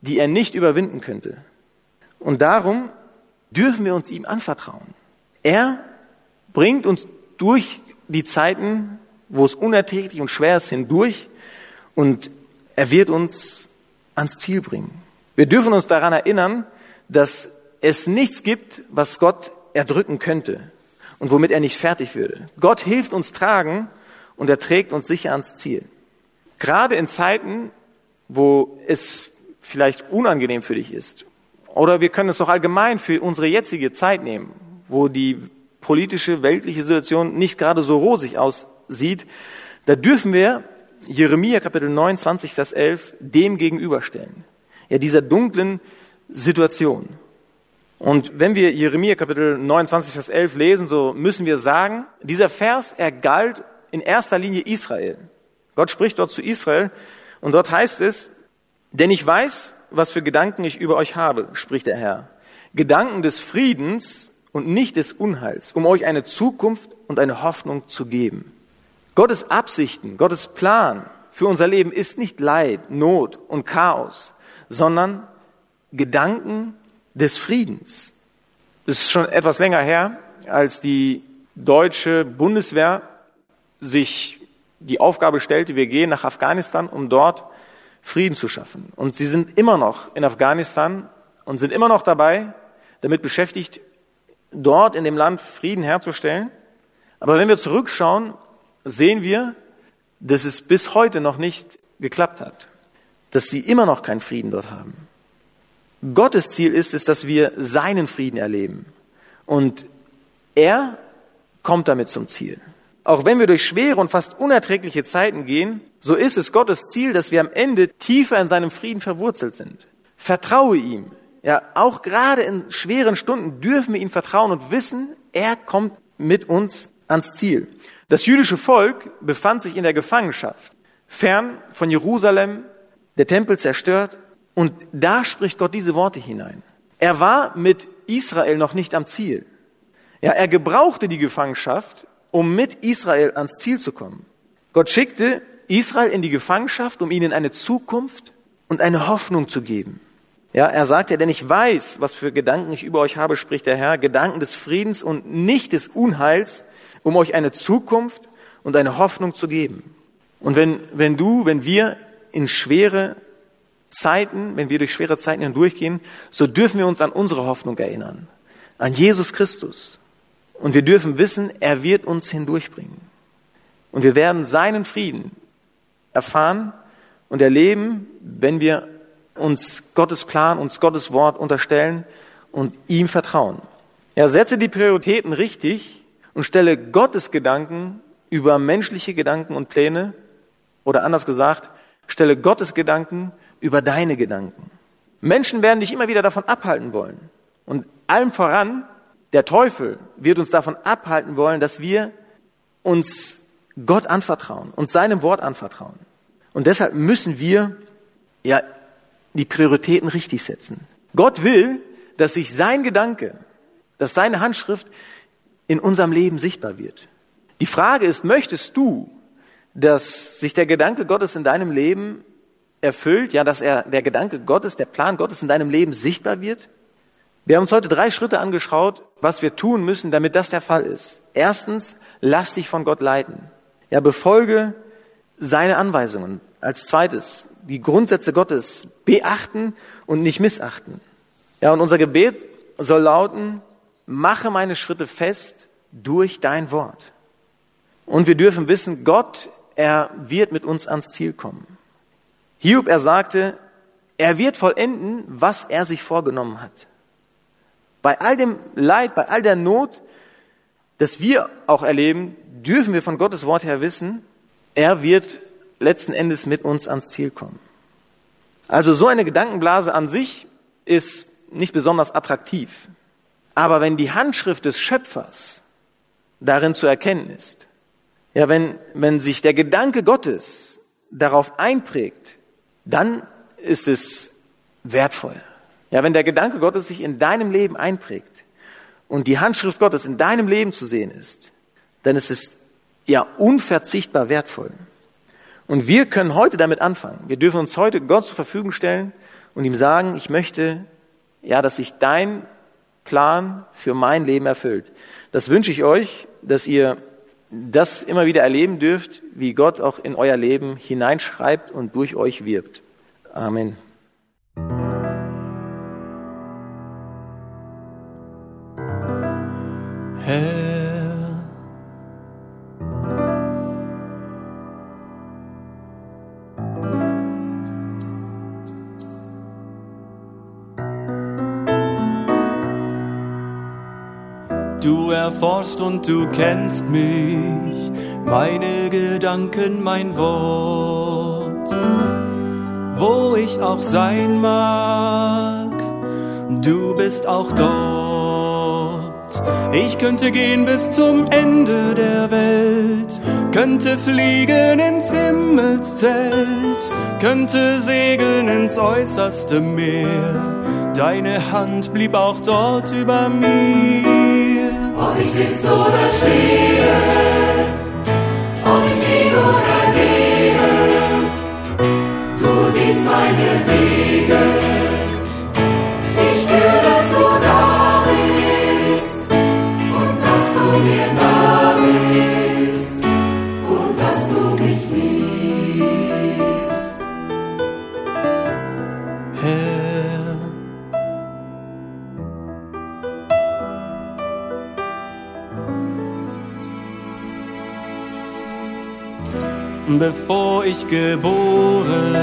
die er nicht überwinden könnte. Und darum dürfen wir uns ihm anvertrauen. Er bringt uns durch die Zeiten wo es unerträglich und schwer ist, hindurch und er wird uns ans Ziel bringen. Wir dürfen uns daran erinnern, dass es nichts gibt, was Gott erdrücken könnte und womit er nicht fertig würde. Gott hilft uns tragen und er trägt uns sicher ans Ziel. Gerade in Zeiten, wo es vielleicht unangenehm für dich ist, oder wir können es doch allgemein für unsere jetzige Zeit nehmen, wo die politische, weltliche Situation nicht gerade so rosig aus, sieht, da dürfen wir Jeremia Kapitel 29, Vers 11 dem gegenüberstellen. Ja, dieser dunklen Situation. Und wenn wir Jeremia Kapitel 29, Vers 11 lesen, so müssen wir sagen, dieser Vers, er galt in erster Linie Israel. Gott spricht dort zu Israel und dort heißt es, denn ich weiß, was für Gedanken ich über euch habe, spricht der Herr. Gedanken des Friedens und nicht des Unheils, um euch eine Zukunft und eine Hoffnung zu geben. Gottes Absichten, Gottes Plan für unser Leben ist nicht Leid, Not und Chaos, sondern Gedanken des Friedens. Es ist schon etwas länger her, als die deutsche Bundeswehr sich die Aufgabe stellte, wir gehen nach Afghanistan, um dort Frieden zu schaffen. Und sie sind immer noch in Afghanistan und sind immer noch dabei, damit beschäftigt, dort in dem Land Frieden herzustellen. Aber wenn wir zurückschauen, sehen wir, dass es bis heute noch nicht geklappt hat, dass sie immer noch keinen Frieden dort haben. Gottes Ziel ist es, dass wir seinen Frieden erleben. Und er kommt damit zum Ziel. Auch wenn wir durch schwere und fast unerträgliche Zeiten gehen, so ist es Gottes Ziel, dass wir am Ende tiefer in seinem Frieden verwurzelt sind. Vertraue ihm. Ja, auch gerade in schweren Stunden dürfen wir ihm vertrauen und wissen, er kommt mit uns ans Ziel. Das jüdische Volk befand sich in der Gefangenschaft, fern von Jerusalem, der Tempel zerstört, und da spricht Gott diese Worte hinein. Er war mit Israel noch nicht am Ziel. Ja, er gebrauchte die Gefangenschaft, um mit Israel ans Ziel zu kommen. Gott schickte Israel in die Gefangenschaft, um ihnen eine Zukunft und eine Hoffnung zu geben. Ja, er sagte, denn ich weiß, was für Gedanken ich über euch habe, spricht der Herr, Gedanken des Friedens und nicht des Unheils, um euch eine Zukunft und eine Hoffnung zu geben. Und wenn, wenn du, wenn wir in schwere Zeiten, wenn wir durch schwere Zeiten hindurchgehen, so dürfen wir uns an unsere Hoffnung erinnern, an Jesus Christus. Und wir dürfen wissen, er wird uns hindurchbringen. Und wir werden seinen Frieden erfahren und erleben, wenn wir uns Gottes Plan, uns Gottes Wort unterstellen und ihm vertrauen. Ja, setze die Prioritäten richtig und stelle Gottes Gedanken über menschliche Gedanken und Pläne Oder anders gesagt, stelle Gottes Gedanken über deine Gedanken. Menschen werden dich immer wieder davon abhalten wollen. Und allem voran, der Teufel wird uns davon abhalten wollen, dass wir uns Gott anvertrauen, uns seinem Wort anvertrauen. Und deshalb müssen wir ja die Prioritäten richtig setzen. Gott will, dass sich sein Gedanke, dass seine Handschrift in unserem Leben sichtbar wird. Die Frage ist, möchtest du, dass sich der Gedanke Gottes in deinem Leben erfüllt, ja, dass er, der Gedanke Gottes, der Plan Gottes in deinem Leben sichtbar wird? Wir haben uns heute drei Schritte angeschaut, was wir tun müssen, damit das der Fall ist. Erstens, lass dich von Gott leiten. Ja, befolge seine Anweisungen. Als zweites, die Grundsätze Gottes beachten und nicht missachten. Ja, und unser Gebet soll lauten, mache meine Schritte fest durch dein Wort. Und wir dürfen wissen, Gott, er wird mit uns ans Ziel kommen. Hiob, er sagte, er wird vollenden, was er sich vorgenommen hat. Bei all dem Leid, bei all der Not, das wir auch erleben, dürfen wir von Gottes Wort her wissen, er wird letzten Endes mit uns ans Ziel kommen. Also so eine Gedankenblase an sich ist nicht besonders attraktiv. Aber wenn die Handschrift des Schöpfers darin zu erkennen ist, ja, wenn, wenn sich der Gedanke Gottes darauf einprägt, dann ist es wertvoll. Ja, wenn der Gedanke Gottes sich in deinem Leben einprägt und die Handschrift Gottes in deinem Leben zu sehen ist, dann ist es ja unverzichtbar wertvoll. Und wir können heute damit anfangen. Wir dürfen uns heute Gott zur Verfügung stellen und ihm sagen, ich möchte, ja, dass sich dein Plan für mein Leben erfüllt. Das wünsche ich euch, dass ihr das immer wieder erleben dürft, wie Gott auch in euer Leben hineinschreibt und durch euch wirbt. Amen. Herr, Du erforschst und du kennst mich, meine Gedanken, mein Wort, wo ich auch sein mag, du bist auch dort. Ich könnte gehen bis zum Ende der Welt, könnte fliegen ins Himmelszelt, könnte segeln ins äußerste Meer. Deine Hand blieb auch dort über mir. Ob ich sitze oder stehe, ob ich liege oder gehe, du siehst meine Wege. Bevor ich geboren,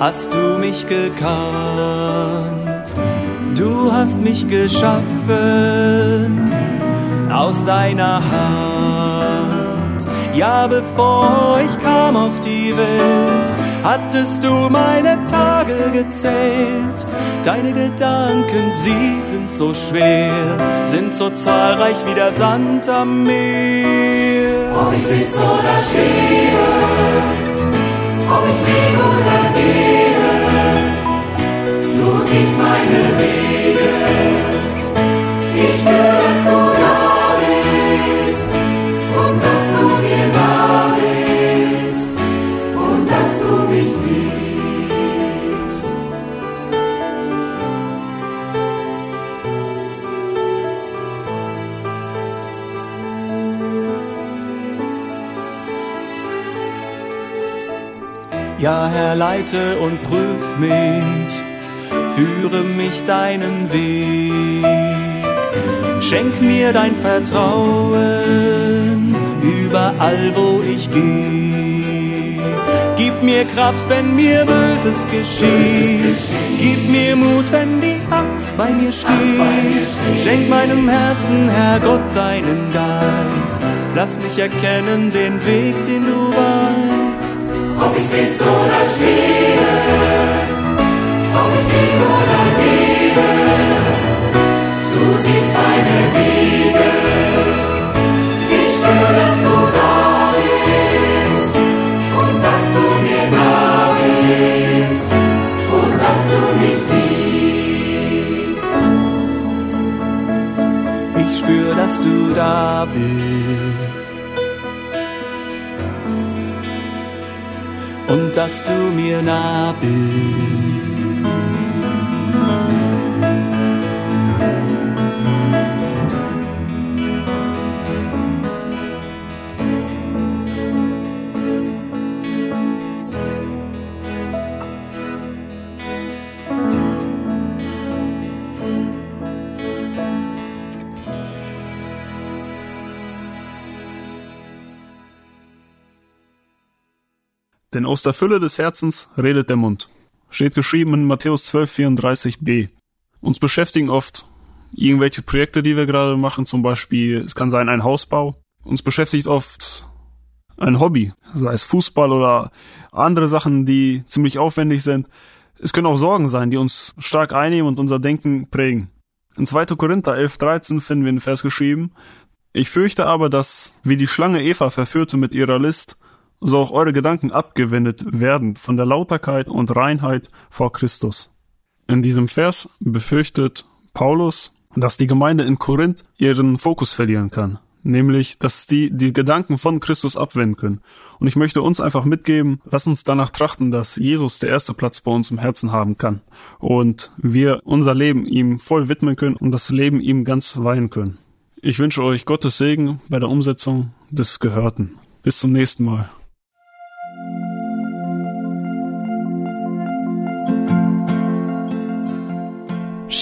hast du mich gekannt. Du hast mich geschaffen aus deiner Hand. Ja, bevor ich kam auf die Welt, hattest du meine Tage gezählt. Deine Gedanken, sie sind so schwer, sind so zahlreich wie der Sand am Meer. Ob ich sitze oder stehe, ob ich lebe oder gehe, du siehst meine Wege. Ja, Herr, leite und prüf mich, führe mich deinen Weg. Schenk mir dein Vertrauen überall, wo ich gehe. Gib mir Kraft, wenn mir Böses geschieht. Gib mir Mut, wenn die Angst bei mir steht. Schenk meinem Herzen, Herr Gott, deinen Geist. Lass mich erkennen den Weg, den du weißt. Sitze oder stehe, ob ich liege oder gehe, du siehst meine Wege. Ich spür, dass du da bist und dass du mir nah bist und dass du mich liebst. Ich spür, dass du da bist. Dass du mir nah bist. Denn aus der Fülle des Herzens redet der Mund. Steht geschrieben in Matthäus 12, 34b. Uns beschäftigen oft irgendwelche Projekte, die wir gerade machen, zum Beispiel, es kann sein ein Hausbau. Uns beschäftigt oft ein Hobby, sei es Fußball oder andere Sachen, die ziemlich aufwendig sind. Es können auch Sorgen sein, die uns stark einnehmen und unser Denken prägen. In 2. Korinther 11, 13 finden wir einen Vers geschrieben. Ich fürchte aber, dass, wie die Schlange Eva verführte mit ihrer List, so auch eure Gedanken abgewendet werden von der Lauterkeit und Reinheit vor Christus. In diesem Vers befürchtet Paulus, dass die Gemeinde in Korinth ihren Fokus verlieren kann, nämlich, dass die die Gedanken von Christus abwenden können. Und ich möchte uns einfach mitgeben, lass uns danach trachten, dass Jesus der erste Platz bei uns im Herzen haben kann und wir unser Leben ihm voll widmen können und das Leben ihm ganz weihen können. Ich wünsche euch Gottes Segen bei der Umsetzung des Gehörten. Bis zum nächsten Mal.